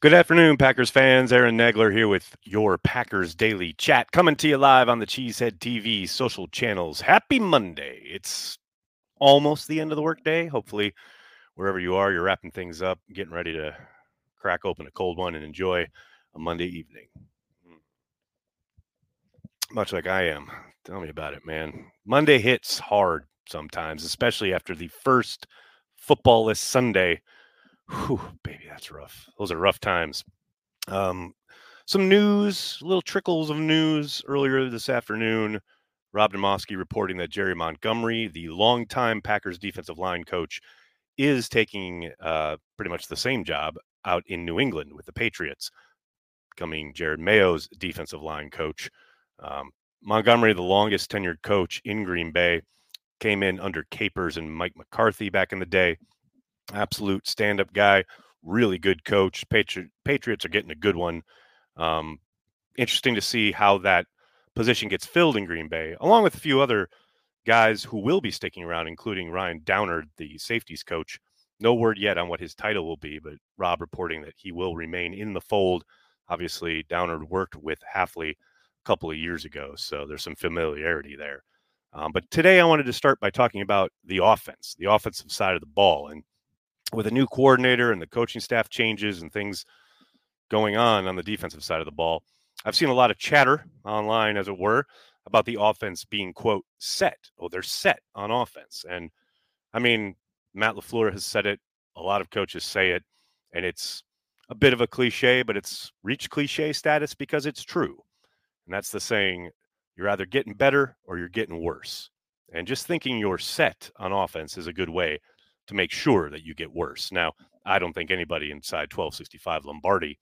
Good afternoon, Packers fans. Aaron Nagler here with your Packers Daily Chat, coming to you live on the Cheesehead TV social channels. Happy Monday. It's almost the end of the workday. Hopefully, wherever you are, you're wrapping things up, getting ready to crack open a cold one and enjoy a Monday evening. Hmm. Much like I am. Tell me about it, man. Monday hits hard sometimes, especially after the first footballless Sunday Whew, baby, that's rough. Those are rough times. Um, some news, little trickles of news earlier this afternoon. Rob Demovsky reporting that Jerry Montgomery, the longtime Packers defensive line coach, is taking uh, pretty much the same job out in New England with the Patriots, becoming Jerod Mayo's defensive line coach. Um, Montgomery, the longest tenured coach in Green Bay, came in under Capers and Mike McCarthy back in the day absolute stand-up guy, really good coach. Patri- Patriots are getting a good one. Um, interesting to see how that position gets filled in Green Bay, along with a few other guys who will be sticking around, including Ryan Downard, the safeties coach. No word yet on what his title will be, but Rob reporting that he will remain in the fold. Obviously, Downard worked with Hafley a couple of years ago, so there's some familiarity there. Um, but today I wanted to start by talking about the offense, the offensive side of the ball. And with a new coordinator and the coaching staff changes and things going on on the defensive side of the ball, I've seen a lot of chatter online, as it were, about the offense being quote set. Oh, they're set on offense, and I mean Matt LaFleur has said it. A lot of coaches say it, and it's a bit of a cliche, but it's reached cliche status because it's true. And that's the saying: you're either getting better or you're getting worse. And just thinking you're set on offense is a good way to make sure that you get worse. Now, I don't think anybody inside 1265 Lombardi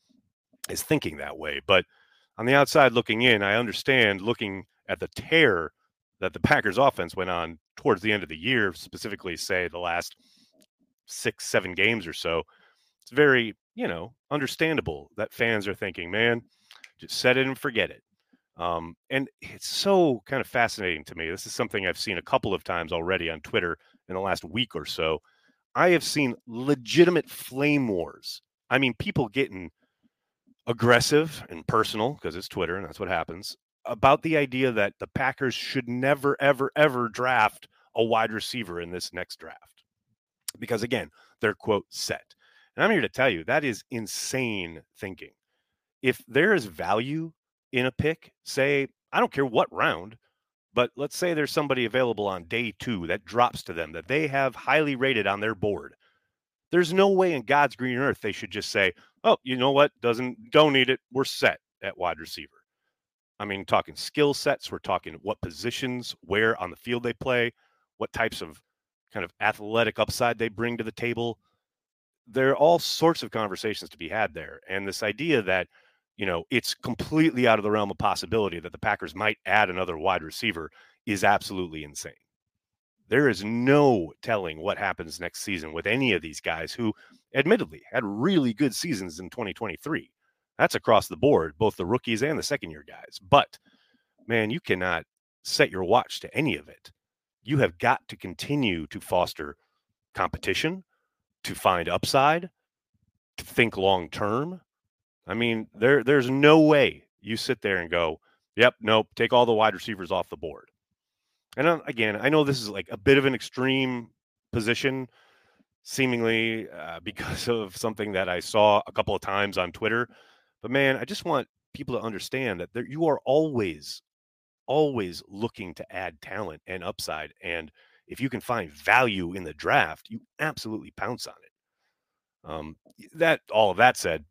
is thinking that way, but on the outside looking in, I understand looking at the tear that the Packers offense went on towards the end of the year, specifically say the last six, seven games or so. It's very, you know, understandable that fans are thinking, man, just set it and forget it. Um, and it's so kind of fascinating to me. This is something I've seen a couple of times already on Twitter in the last week or so I have seen legitimate flame wars. I mean, people getting aggressive and personal because it's Twitter and that's what happens about the idea that the Packers should never, ever, ever draft a wide receiver in this next draft. Because again, they're quote set. And I'm here to tell you that is insane thinking. If there is value in a pick, say, I don't care what round, but let's say there's somebody available on day two that drops to them that they have highly rated on their board. There's no way in God's green earth they should just say, "Oh, you know what? Doesn't don't need it. We're set at wide receiver." I mean, talking skill sets. We're talking what positions, where on the field they play, what types of kind of athletic upside they bring to the table. There are all sorts of conversations to be had there, and this idea that you know, it's completely out of the realm of possibility that the Packers might add another wide receiver is absolutely insane. There is no telling what happens next season with any of these guys who, admittedly, had really good seasons in 2023. That's across the board, both the rookies and the second year guys. But man, you cannot set your watch to any of it. You have got to continue to foster competition, to find upside, to think long term, I mean, there there's no way you sit there and go, "Yep, nope, take all the wide receivers off the board." And again, I know this is like a bit of an extreme position, seemingly uh, because of something that I saw a couple of times on Twitter. But man, I just want people to understand that there, you are always, always looking to add talent and upside. And if you can find value in the draft, you absolutely pounce on it. Um, that all of that said,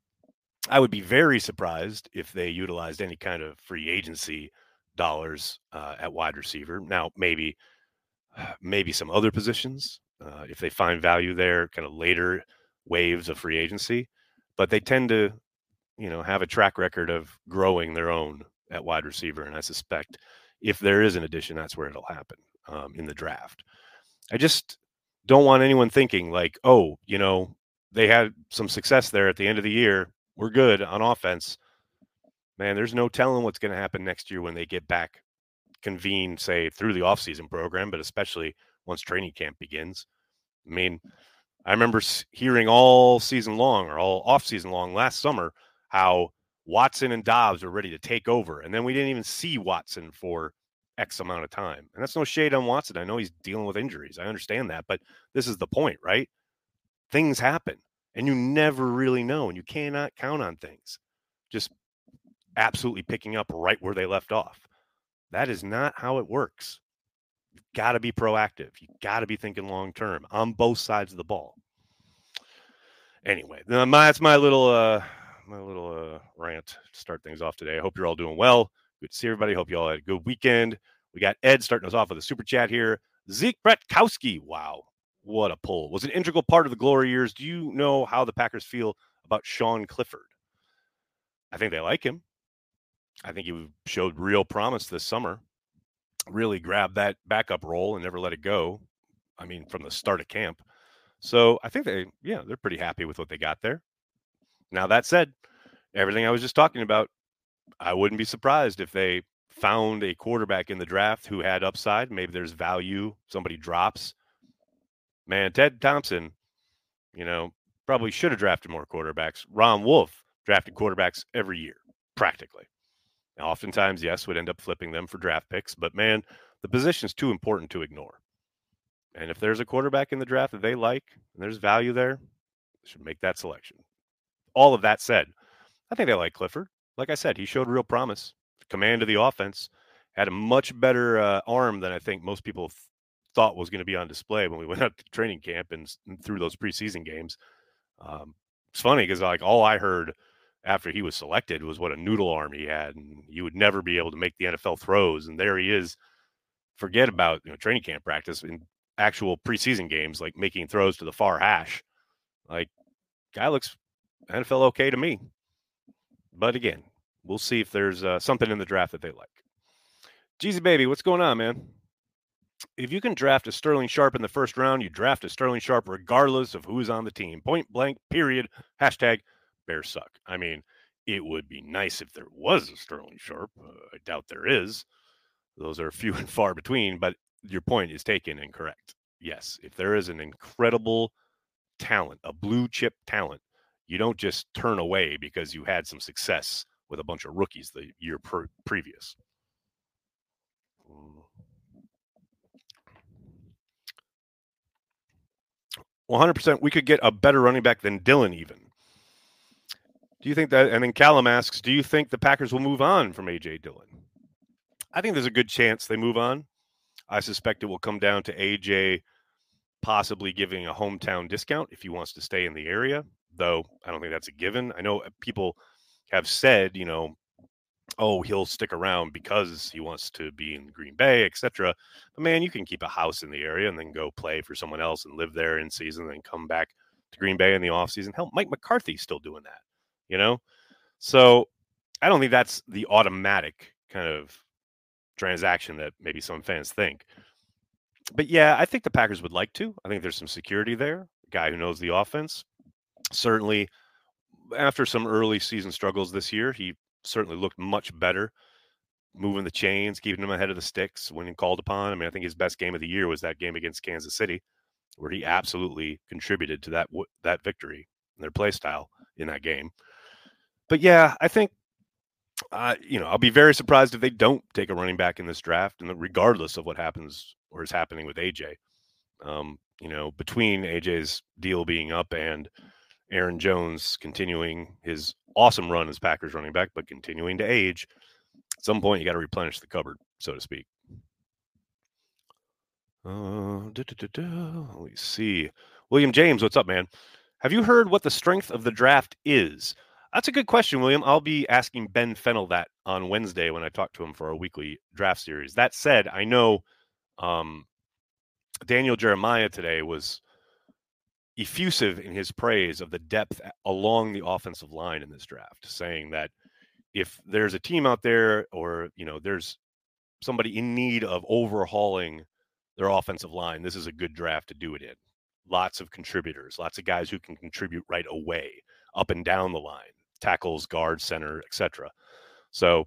I would be very surprised if they utilized any kind of free agency dollars uh, at wide receiver. Now, maybe, maybe some other positions uh, if they find value there, kind of later waves of free agency. But they tend to, you know, have a track record of growing their own at wide receiver, and I suspect if there is an addition, that's where it'll happen um, in the draft. I just don't want anyone thinking like, oh, you know, they had some success there at the end of the year we're good on offense. Man, there's no telling what's going to happen next year when they get back convened, say, through the offseason program, but especially once training camp begins. I mean, I remember hearing all season long or all off season long last summer how Watson and Dobbs were ready to take over. And then we didn't even see Watson for X amount of time. And that's no shade on Watson. I know he's dealing with injuries. I understand that. But this is the point, right? Things happen and you never really know. And you cannot count on things just absolutely picking up right where they left off. That is not how it works. You've got to be proactive. You got to be thinking long term on both sides of the ball. Anyway, that's my little uh, my little uh, rant to start things off today. I hope you're all doing well. Good to see everybody. Hope you all had a good weekend. We got Ed starting us off with a super chat here. Zeke Bratkowski. Wow. What a pull. Was an integral part of the glory years. Do you know how the Packers feel about Sean Clifford? I think they like him. I think he showed real promise this summer. Really grabbed that backup role and never let it go. I mean, from the start of camp. So I think they, yeah, they're pretty happy with what they got there. Now, that said, everything I was just talking about, I wouldn't be surprised if they found a quarterback in the draft who had upside. Maybe there's value, somebody drops. Man, Ted Thompson, you know, probably should have drafted more quarterbacks. Ron Wolf drafted quarterbacks every year, practically. Now, oftentimes, yes, would end up flipping them for draft picks, but man, the position's too important to ignore. And if there's a quarterback in the draft that they like and there's value there, should make that selection all of that said, I think they like Clifford. Like I said, he showed real promise, command of the offense, had a much better uh, arm than I think most people thought was going to be on display when we went out to training camp and, and through those preseason games. Um, it's funny because like all I heard after he was selected was what a noodle arm he had, and you would never be able to make the NFL throws. And there he is. Forget about you know training camp practice in actual preseason games, like making throws to the far hash. Like guy looks NFL okay to me. But again, we'll see if there's uh, something in the draft that they like. Jeezy baby, what's going on, man? If you can draft a Sterling Sharpe in the first round, you draft a Sterling Sharpe regardless of who's on the team. Point blank, period. Hashtag Bears suck. I mean, it would be nice if there was a Sterling Sharpe. Uh, I doubt there is. Those are few and far between, but your point is taken and correct. Yes, if there is an incredible talent, a blue chip talent you don't just turn away because you had some success with a bunch of rookies the year pre- previous. 100% we could get a better running back than Dillon, even. Do you think that and then Callum asks, do you think the Packers will move on from AJ Dillon? I think there's a good chance they move on. I suspect it will come down to AJ possibly giving a hometown discount if he wants to stay in the area though I don't think that's a given. I know uh, people have said, you know, oh, he'll stick around because he wants to be in Green Bay, etc. But man, you can keep a house in the area and then go play for someone else and live there in season, and then come back to Green Bay in the offseason. Hell, Mike McCarthy's still doing that, you know? So I don't think that's the automatic kind of transaction that maybe some fans think. But yeah, I think the Packers would like to. I think there's some security there. A guy who knows the offense certainly after some early season struggles this year, he certainly looked much better, moving the chains, keeping him ahead of the sticks when called upon. I mean, I think his best game of the year was that game against Kansas City, where he absolutely contributed to that that victory and their play style in that game. But yeah, I think uh, you know I'll be very surprised if they don't take a running back in this draft, and regardless of what happens or is happening with AJ. Um, you know, between AJ's deal being up and Aaron Jones continuing his awesome run as Packers running back, but continuing to age. At some point, you got to replenish the cupboard, so to speak. Uh, Let me see. William James, what's up, man? Have you heard what the strength of the draft is? That's a good question, William. I'll be asking Ben Fennell that on Wednesday when I talk to him for our weekly draft series. That said, I know um, Daniel Jeremiah today was effusive in his praise of the depth along the offensive line in this draft, saying that if there's a team out there or you know there's somebody in need of overhauling their offensive line, this is a good draft to do it in. Lots of contributors, lots of guys who can contribute right away, up and down the line, tackles, guard, center, etc. So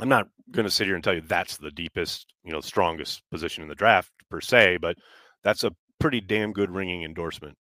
I'm not going to sit here and tell you that's the deepest, you know, strongest position in the draft per se, but that's a pretty damn good ringing endorsement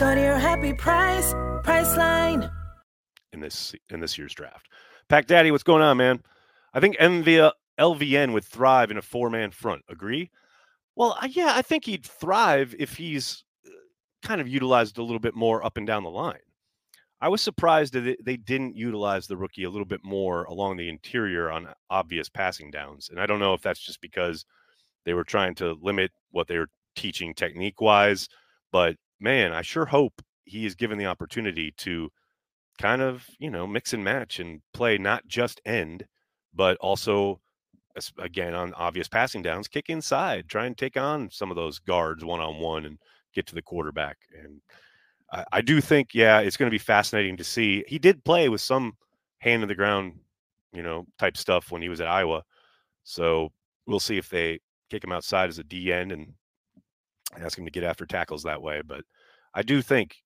Go to your happy price, Priceline in this in this year's draft. Pack Daddy, what's going on, man? I think MVA, LVN would thrive in a four man front. Agree? Well, yeah, I think he'd thrive if he's uh, kind of utilized a little bit more up and down the line. I was surprised that they didn't utilize the rookie a little bit more along the interior on obvious passing downs. And I don't know if that's just because they were trying to limit what they were teaching technique wise, but man, I sure hope he is given the opportunity to kind of, you know, mix and match and play not just end, but also again on obvious passing downs, kick inside, try and take on some of those guards one on one and get to the quarterback. And I, I do think, yeah, it's going to be fascinating to see. He did play with some hand in the ground, you know, type stuff when he was at Iowa. So we'll see if they kick him outside as a D end and ask him to get after tackles that way. But I do think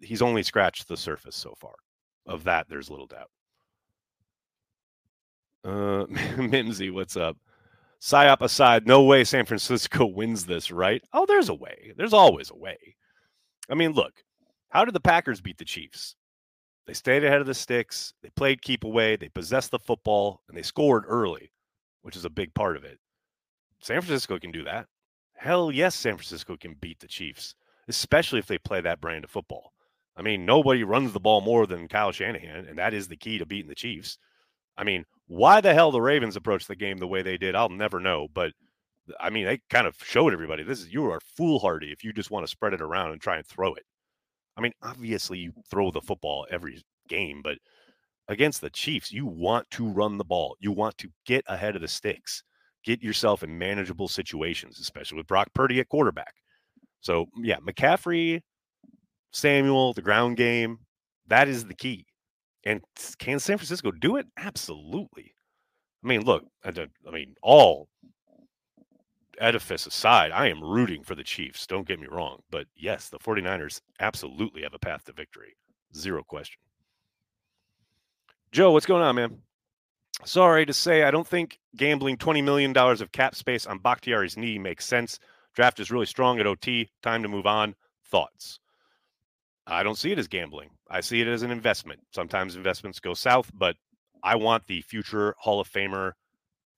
he's only scratched the surface so far. Of that, there's little doubt. Uh, Mimsy, what's up? Psyop aside, no way San Francisco wins this, right? Oh, there's a way. There's always a way. I mean, look, how did the Packers beat the Chiefs? They stayed ahead of the sticks. They played keep away. They possessed the football and they scored early, which is a big part of it. San Francisco can do that. Hell yes, San Francisco can beat the Chiefs, especially if they play that brand of football. I mean, nobody runs the ball more than Kyle Shanahan, and that is the key to beating the Chiefs. I mean, why the hell the Ravens approached the game the way they did, I'll never know. But I mean, they kind of showed everybody this is you are foolhardy if you just want to spread it around and try and throw it. I mean, obviously you throw the football every game, but against the Chiefs, you want to run the ball. You want to get ahead of the sticks, get yourself in manageable situations, especially with Brock Purdy at quarterback. So yeah, McCaffrey Samuel, the ground game. That is the key. And can San Francisco do it? Absolutely. I mean, look, I, I mean, all edifice aside, I am rooting for the Chiefs. Don't get me wrong. But yes, the 49ers absolutely have a path to victory. Zero question. Joe, what's going on, man? Sorry to say, I don't think gambling $20 million of cap space on Bakhtiari's knee makes sense. Draft is really strong at OT. Time to move on. Thoughts? I don't see it as gambling. I see it as an investment. Sometimes investments go south, but I want the future Hall of Famer,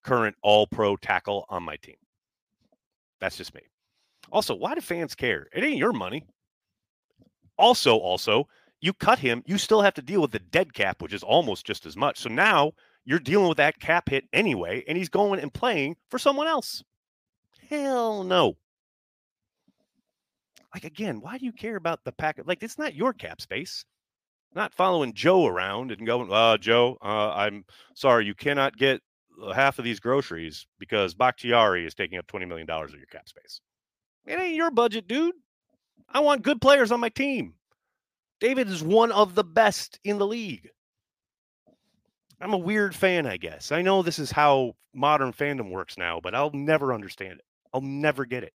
current all pro tackle on my team. That's just me. Also, why do fans care? It ain't your money. Also, also, you cut him, you still have to deal with the dead cap, which is almost just as much. So now you're dealing with that cap hit anyway, and he's going and playing for someone else. Hell no. Like again, why do you care about the pack? Like it's not your cap space. Not following Joe around and going, uh, Joe, uh, I'm sorry, you cannot get uh, half of these groceries because Bakhtiari is taking up $20 million of your cap space. It ain't your budget, dude. I want good players on my team. David is one of the best in the league. I'm a weird fan, I guess. I know this is how modern fandom works now, but I'll never understand it. I'll never get it.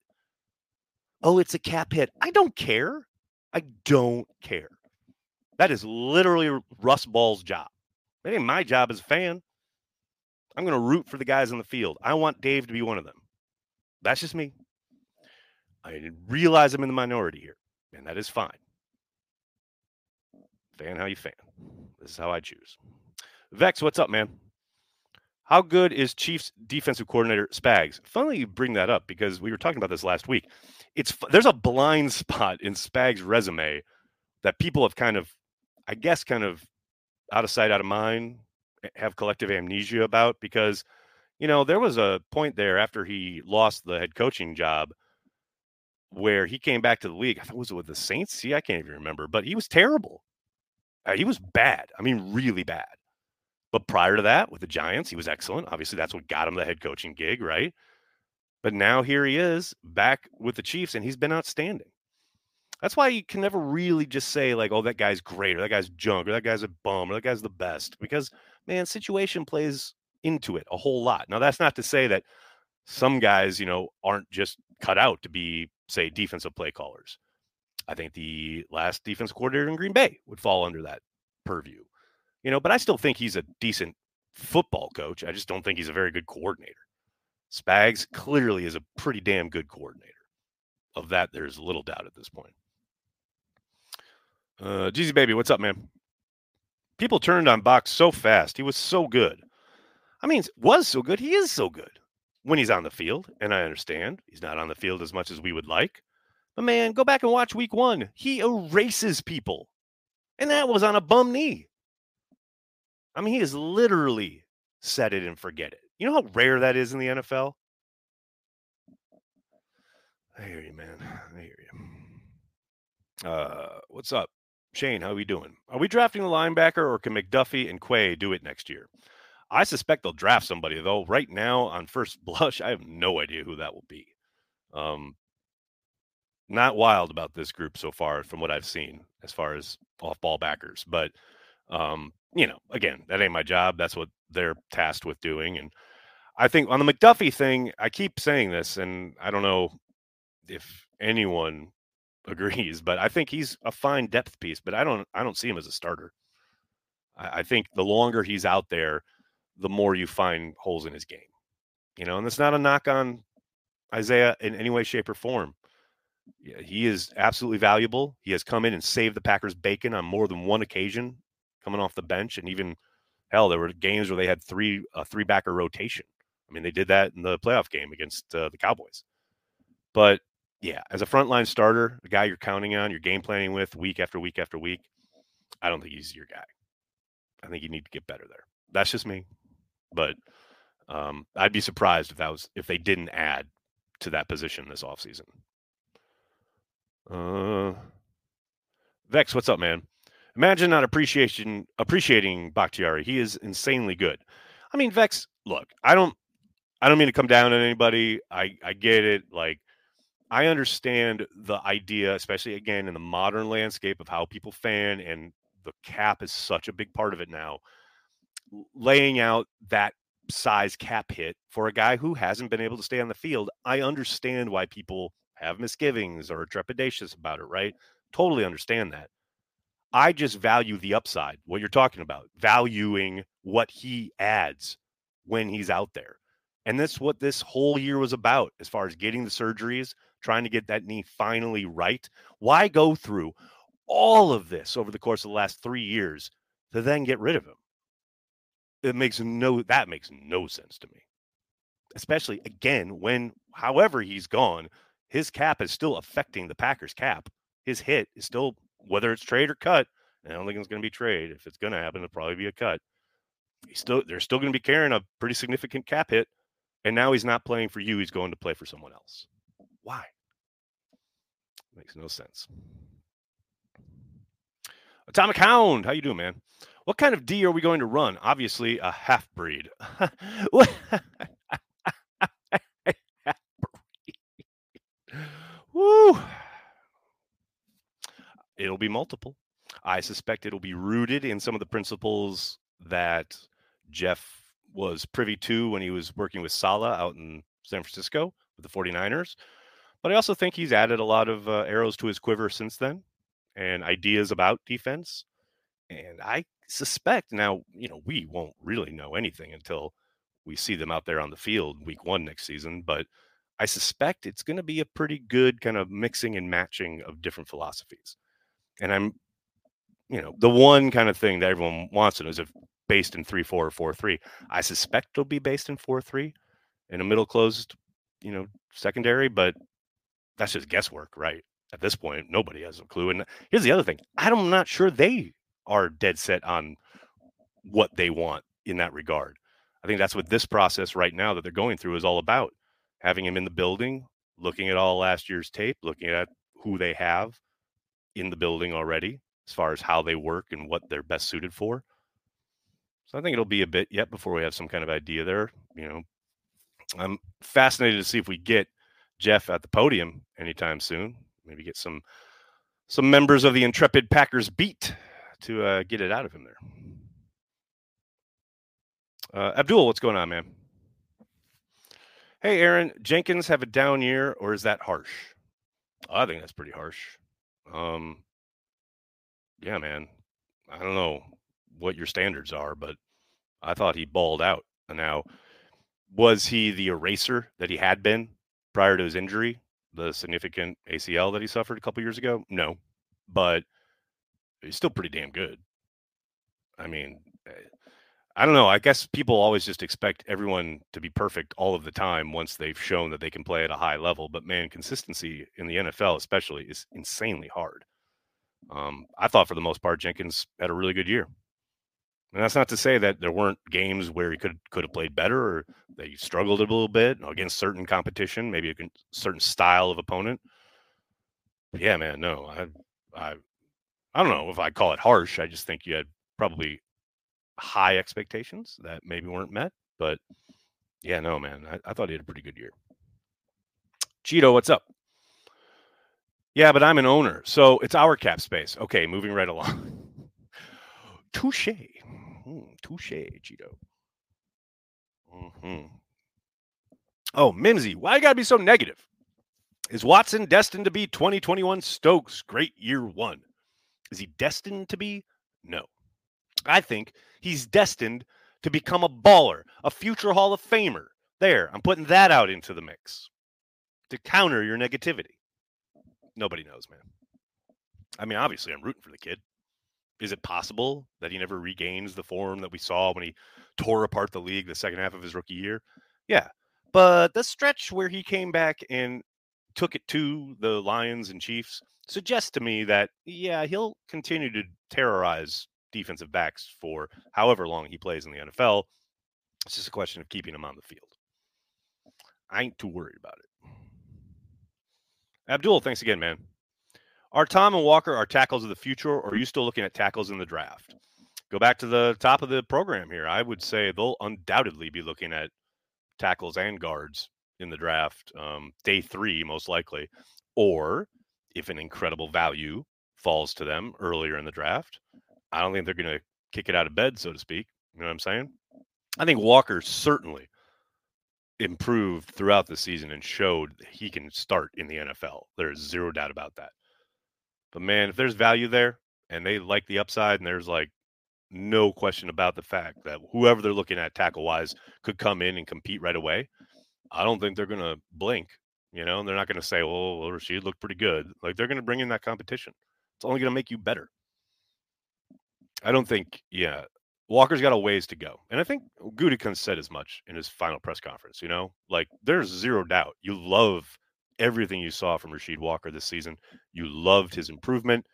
Oh, it's a cap hit. I don't care. I don't care. That is literally Russ Ball's job. That ain't my job as a fan. I'm going to root for the guys on the field. I want Dave to be one of them. That's just me. I realize I'm in the minority here, and that is fine. Fan how you fan. This is how I choose. Vex, what's up, man? How good is Chiefs defensive coordinator Spags? Finally, you bring that up because we were talking about this last week it's there's a blind spot in Spag's resume that people have kind of, I guess, kind of out of sight, out of mind, have collective amnesia about because, you know, there was a point there after he lost the head coaching job where he came back to the league. I thought was it with the Saints? See, I can't even remember, but he was terrible. Uh, he was bad. I mean, really bad. But prior to that, with the Giants, he was excellent. Obviously, that's what got him the head coaching gig, right? But now here he is back with the Chiefs, and he's been outstanding. That's why you can never really just say like, "Oh, that guy's great," or "That guy's junk," or "That guy's a bum," or "That guy's the best," because man, situation plays into it a whole lot. Now, that's not to say that some guys, you know, aren't just cut out to be, say, defensive play callers. I think the last defensive coordinator in Green Bay would fall under that purview, you know, but I still think he's a decent football coach. I just don't think he's a very good coordinator. Spags clearly is a pretty damn good coordinator. Of that, there's little doubt at this point. Uh, Jeezy Baby, what's up, man? People turned on Box so fast. He was so good. I mean, was so good. He is so good when he's on the field. And I understand he's not on the field as much as we would like. But man, go back and watch week one. He erases people. And that was on a bum knee. I mean, he has literally set it and forget it. You know how rare that is in the NFL? I hear you, man. I hear you. Uh, what's up? Shane, how are we doing? Are we drafting the linebacker or can McDuffie and Quay do it next year? I suspect they'll draft somebody, though. Right now, on first blush, I have no idea who that will be. Um, not wild about this group so far from what I've seen as far as off ball backers. But, um, you know, again, that ain't my job. That's what they're tasked with doing. And I think on the McDuffie thing, I keep saying this, and I don't know if anyone agrees, but I think he's a fine depth piece, but I don't I don't see him as a starter. I, I think the longer he's out there, the more you find holes in his game. You know, and that's not a knock on Isaiah in any way, shape, or form. He is absolutely valuable. He has come in and saved the Packers bacon on more than one occasion, coming off the bench, and even hell, there were games where they had three a three backer rotation. I mean, they did that in the playoff game against uh, the Cowboys. But yeah, as a frontline starter, the guy you're counting on, you're game planning with week after week after week, I don't think he's your guy. I think you need to get better there. That's just me. But um, I'd be surprised if that was if they didn't add to that position this offseason. Uh Vex, what's up, man? Imagine not appreciation appreciating Bakhtiari. He is insanely good. I mean, Vex, look, I don't I don't mean to come down on anybody. I I get it. Like I understand the idea, especially again in the modern landscape of how people fan, and the cap is such a big part of it now. Laying out that size cap hit for a guy who hasn't been able to stay on the field, I understand why people have misgivings or trepidatious about it, right? Totally understand that. I just value the upside, what you're talking about, valuing what he adds when he's out there. And that's what this whole year was about as far as getting the surgeries, trying to get that knee finally right. Why go through all of this over the course of the last three years to then get rid of him? It makes no that makes no sense to me. Especially again when however he's gone, his cap is still affecting the Packers cap. His hit is still whether it's trade or cut. I don't think it's going to be trade. If it's going to happen, it'll probably be a cut. He's still they're still going to be carrying a pretty significant cap hit, and now he's not playing for you. He's going to play for someone else. Why? Makes no sense. Atomic Hound, how you doing, man? What kind of D are we going to run? Obviously, a half breed. Woo! It'll be multiple. I suspect it'll be rooted in some of the principles that Jeff was privy to when he was working with Saleh out in San Francisco with the 49ers. But I also think he's added a lot of uh, arrows to his quiver since then and ideas about defense. And I suspect now, you know, we won't really know anything until we see them out there on the field week one next season. But I suspect it's going to be a pretty good kind of mixing and matching of different philosophies. And I'm, you know, the one kind of thing that everyone wants to know is if based in 3 4 or 4 3. I suspect it'll be based in 4 3 in a middle closed, you know, secondary, but that's just guesswork, right? At this point, nobody has a clue. And here's the other thing I'm not sure they are dead set on what they want in that regard. I think that's what this process right now that they're going through is all about. Having him in the building, looking at all last year's tape, looking at who they have in the building already, as far as how they work and what they're best suited for. So I think it'll be a bit yet before we have some kind of idea there. You know, I'm fascinated to see if we get Jeff at the podium anytime soon. Maybe get some some members of the intrepid Packers beat to uh, get it out of him there. Uh, Abdul, what's going on, man? Hey, Aaron, Jenkins have a down year, or is that harsh? I think that's pretty harsh. Um, yeah, man. I don't know what your standards are, but I thought he balled out. Now, was he the eraser that he had been prior to his injury, the significant ACL that he suffered a couple years ago? No, but he's still pretty damn good. I mean, eh, I don't know. I guess people always just expect everyone to be perfect all of the time once they've shown that they can play at a high level. But man, consistency in the NFL, especially, is insanely hard. Um, I thought for the most part, Jenkins had a really good year. And that's not to say that there weren't games where he could could have played better or that he struggled a little bit against certain competition, maybe a certain style of opponent. Yeah, man, no, I, I, I don't know if I call it harsh. I just think you had probably high expectations that maybe weren't met. But yeah, no, man, I, I thought he had a pretty good year. Cheeto, what's up? Yeah, but I'm an owner, so it's our cap space. Okay, moving right along. Touche. Hmm, touche, Cheeto. Mm-hmm. Oh, Mimsy, why you gotta be so negative? Is Watson destined to be 2021 Stokes' great year one? Is he destined to be? No. I think he's destined to become a baller, a future Hall of Famer. There, I'm putting that out into the mix to counter your negativity. Nobody knows, man. I mean, obviously, I'm rooting for the kid. Is it possible that he never regains the form that we saw when he tore apart the league the second half of his rookie year? Yeah. But the stretch where he came back and took it to the Lions and Chiefs suggests to me that, yeah, he'll continue to terrorize defensive backs for however long he plays in the NFL. It's just a question of keeping him on the field. I ain't too worried about it. Abdul, thanks again, man. Are Tom and Walker our tackles of the future, or are you still looking at tackles in the draft? Go back to the top of the program here. I would say they'll undoubtedly be looking at tackles and guards in the draft, um, day three, most likely. Or if an incredible value falls to them earlier in the draft, I don't think they're going to kick it out of bed, so to speak. You know what I'm saying? I think mm-hmm. Walker certainly improved throughout the season and showed he can start in the NFL. There's zero doubt about that. But man, if there's value there and they like the upside and there's like no question about the fact that whoever they're looking at tackle wise could come in and compete right away, I don't think they're going to blink. You know, they're not going to say, "Oh, well, Rasheed looked pretty good." Like they're going to bring in that competition. It's only going to make you better. I don't think, yeah, Walker's got a ways to go. And I think Gutekunst said as much in his final press conference, you know, like there's zero doubt. You love everything you saw from Rasheed Walker this season. You loved his improvement.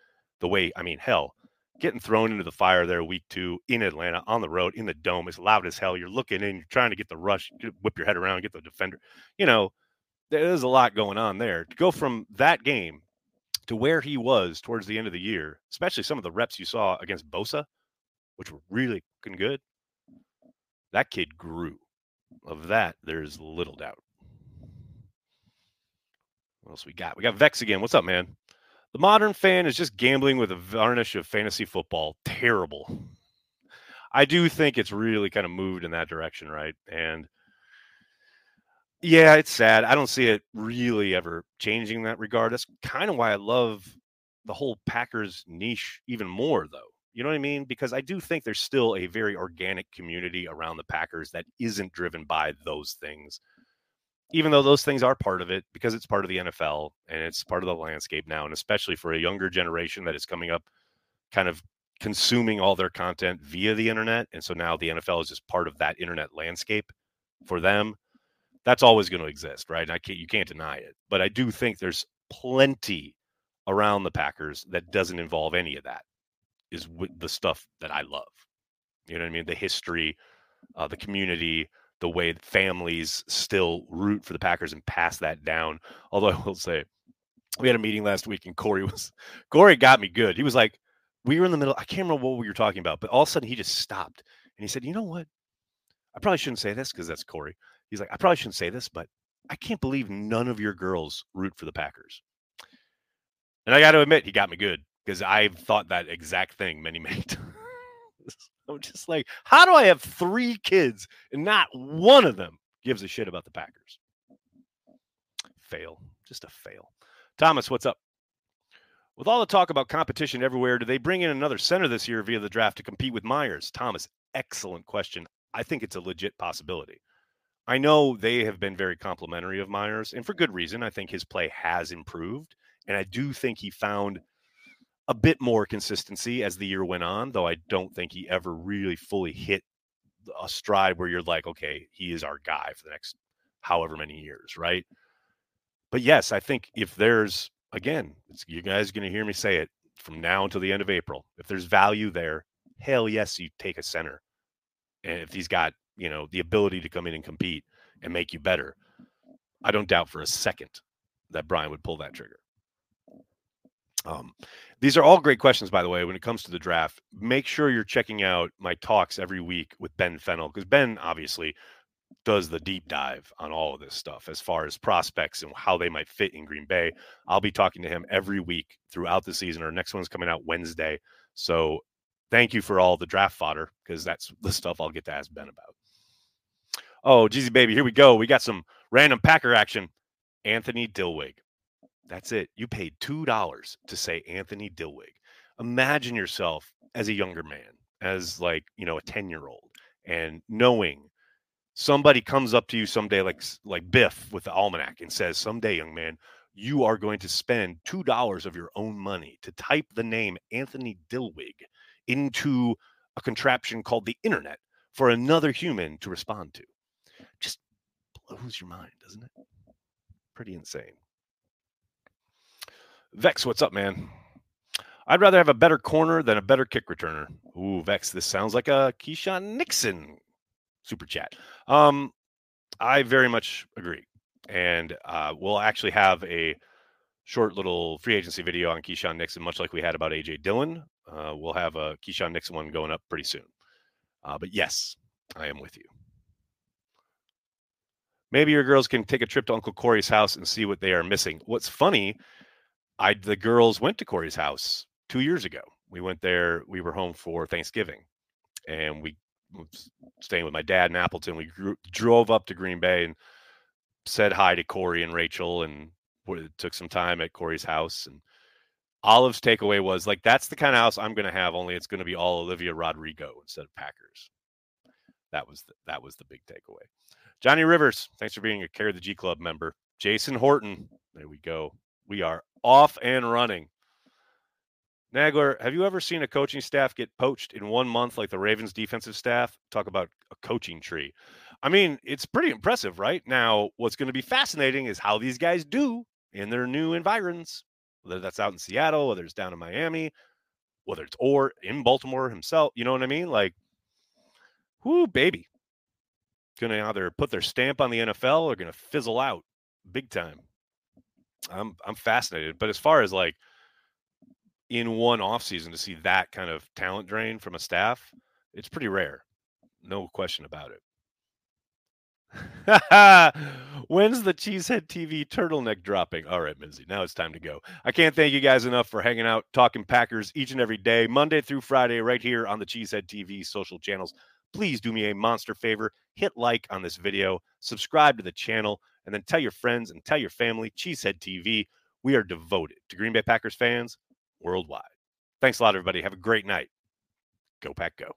The way, I mean, hell, getting thrown into the fire there week two in Atlanta on the road in the dome is loud as hell. You're looking in, you're trying to get the rush, whip your head around, get the defender. You know, there's a lot going on there. To go from that game to where he was towards the end of the year, especially some of the reps you saw against Bosa, which were really looking good, that kid grew. Of that, there's little doubt. What else we got? We got Vex again. What's up, man? The modern fan is just gambling with a varnish of fantasy football. Terrible. I do think it's really kind of moved in that direction, right? And yeah, it's sad. I don't see it really ever changing in that regard. That's kind of why I love the whole Packers niche even more, though. You know what I mean? Because I do think there's still a very organic community around the Packers that isn't driven by those things. Even though those things are part of it, because it's part of the NFL and it's part of the landscape now, and especially for a younger generation that is coming up, kind of consuming all their content via the internet. And so now the NFL is just part of that internet landscape for them that's always going to exist, right? I can't you can't deny it. But I do think there's plenty around the Packers that doesn't involve any of that. Is the stuff that I love. You know what I mean? The history, uh, the community, the way families still root for the Packers and pass that down. Although I will say, we had a meeting last week and Corey was Corey got me good. He was like, we were in the middle. I can't remember what we were talking about, but all of a sudden he just stopped and he said, "You know what? I probably shouldn't say this because that's Corey." He's like, I probably shouldn't say this, but I can't believe none of your girls root for the Packers. And I got to admit, he got me good because I've thought that exact thing many, many times. I'm just like, how do I have three kids and not one of them gives a shit about the Packers? Fail. Just a fail. Thomas, what's up? With all the talk about competition everywhere, do they bring in another center this year via the draft to compete with Myers? Thomas, excellent question. I think it's a legit possibility. I know they have been very complimentary of Myers, and for good reason. I think his play has improved, and I do think he found a bit more consistency as the year went on, though I don't think he ever really fully hit a stride where you're like, okay, he is our guy for the next however many years, right? But yes, I think if there's again, you guys going to hear me say it from now until the end of April. If there's value there, hell yes, you take a center. And if he's got, you know, the ability to come in and compete and make you better, I don't doubt for a second that Brian would pull that trigger. Um, these are all great questions, by the way, when it comes to the draft. Make sure you're checking out my talks every week with Ben Fennell, because Ben obviously does the deep dive on all of this stuff as far as prospects and how they might fit in Green Bay. I'll be talking to him every week throughout the season. Our next one's coming out Wednesday. So thank you for all the draft fodder because that's the stuff I'll get to ask Ben about. Oh, Jeezy baby, here we go. We got some random Packer action. Anthony Dilweg. That's it. You paid $2 to say Anthony Dilweg. Imagine yourself as a younger man, as like, you know, a 10 year old, and knowing somebody comes up to you someday, like, like Biff with the almanac, and says, Someday, young man, you are going to spend $2 of your own money to type the name Anthony Dilweg into a contraption called the internet for another human to respond to. Blows your mind, doesn't it? Pretty insane. Vex, what's up, man? I'd rather have a better corner than a better kick returner. Ooh, Vex, this sounds like a Keisean Nixon super chat. Um, I very much agree. And uh, we'll actually have a short little free agency video on Keisean Nixon, much like we had about AJ Dillon. Uh, we'll have a Keisean Nixon one going up pretty soon. Uh, but yes, I am with you. Maybe your girls can take a trip to Uncle Corey's house and see what they are missing. What's funny I the girls went to Corey's house two years ago. We went there. We were home for Thanksgiving, and we staying with my dad in Appleton. We grew, drove up to Green Bay and said hi to Corey and Rachel, and took some time at Corey's house. And Olive's takeaway was like, "That's the kind of house I'm going to have. Only it's going to be all Olivia Rodrigo instead of Packers." That was the, that was the big takeaway. Johnny Rivers, thanks for being a Care of the G Club member. Jason Horton, there we go. We are off and running. Nagler, have you ever seen a coaching staff get poached in one month like the Ravens defensive staff? Talk about a coaching tree. I mean, it's pretty impressive, right? Now, what's going to be fascinating is how these guys do in their new environs, whether that's out in Seattle, whether it's down in Miami, whether it's or in Baltimore himself. You know what I mean? Like, whoo, baby. Going to either put their stamp on the NFL or going to fizzle out big time. I'm I'm fascinated. But as far as like in one offseason to see that kind of talent drain from a staff, it's pretty rare. No question about it. When's the Cheesehead TV turtleneck dropping? All right, Minzy, now it's time to go. I can't thank you guys enough for hanging out, talking Packers each and every day, Monday through Friday, right here on the Cheesehead TV social channels. Please do me a monster favor hit like on this video, subscribe to the channel, and then tell your friends and tell your family, Cheesehead TV, we are devoted to Green Bay Packers fans worldwide. Thanks a lot, everybody. Have a great night. Go, Pack, go.